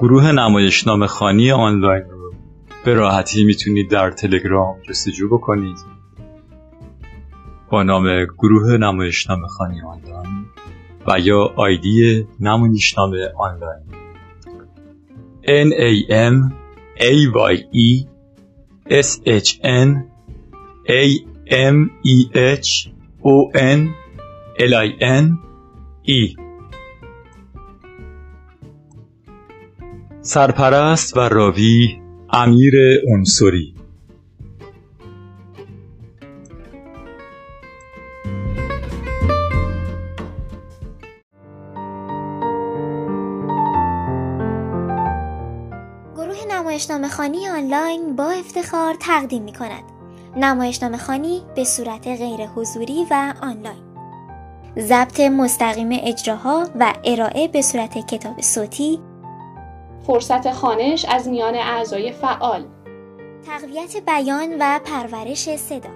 گروه نمایشنامه خانی آنلاین رو به راحتی می‌تونید در تلگرام جستجو بکنید. با نام گروه نمایشنامه خانی آنلاین و یا آیدی نمایشنامه آنلاین. N A M A Y E S H N A M E H O N L I N E. سرپرست و راوی امیر انصری. گروه نمایشنامه خانی آنلاین با افتخار تقدیم می کند. نمایشنامه خانی به صورت غیر حضوری و آنلاین. ضبط مستقیم اجراها و ارائه به صورت کتاب صوتی فرصت خانش از میان اعضای فعال. تقویت بیان و پرورش صدا.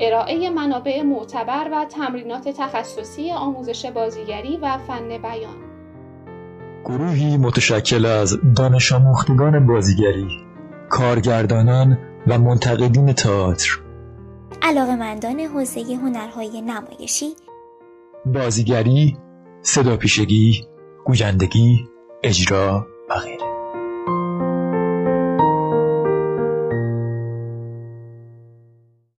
ارائه منابع معتبر و تمرینات تخصصی آموزش بازیگری و فن بیان. گروهی متشکل از دانش آموختگان بازیگری کارگردانان و منتقدین تئاتر. علاقمندان حوزه هنرهای نمایشی. بازیگری صدا پیشگی گویندگی اجرا و غیره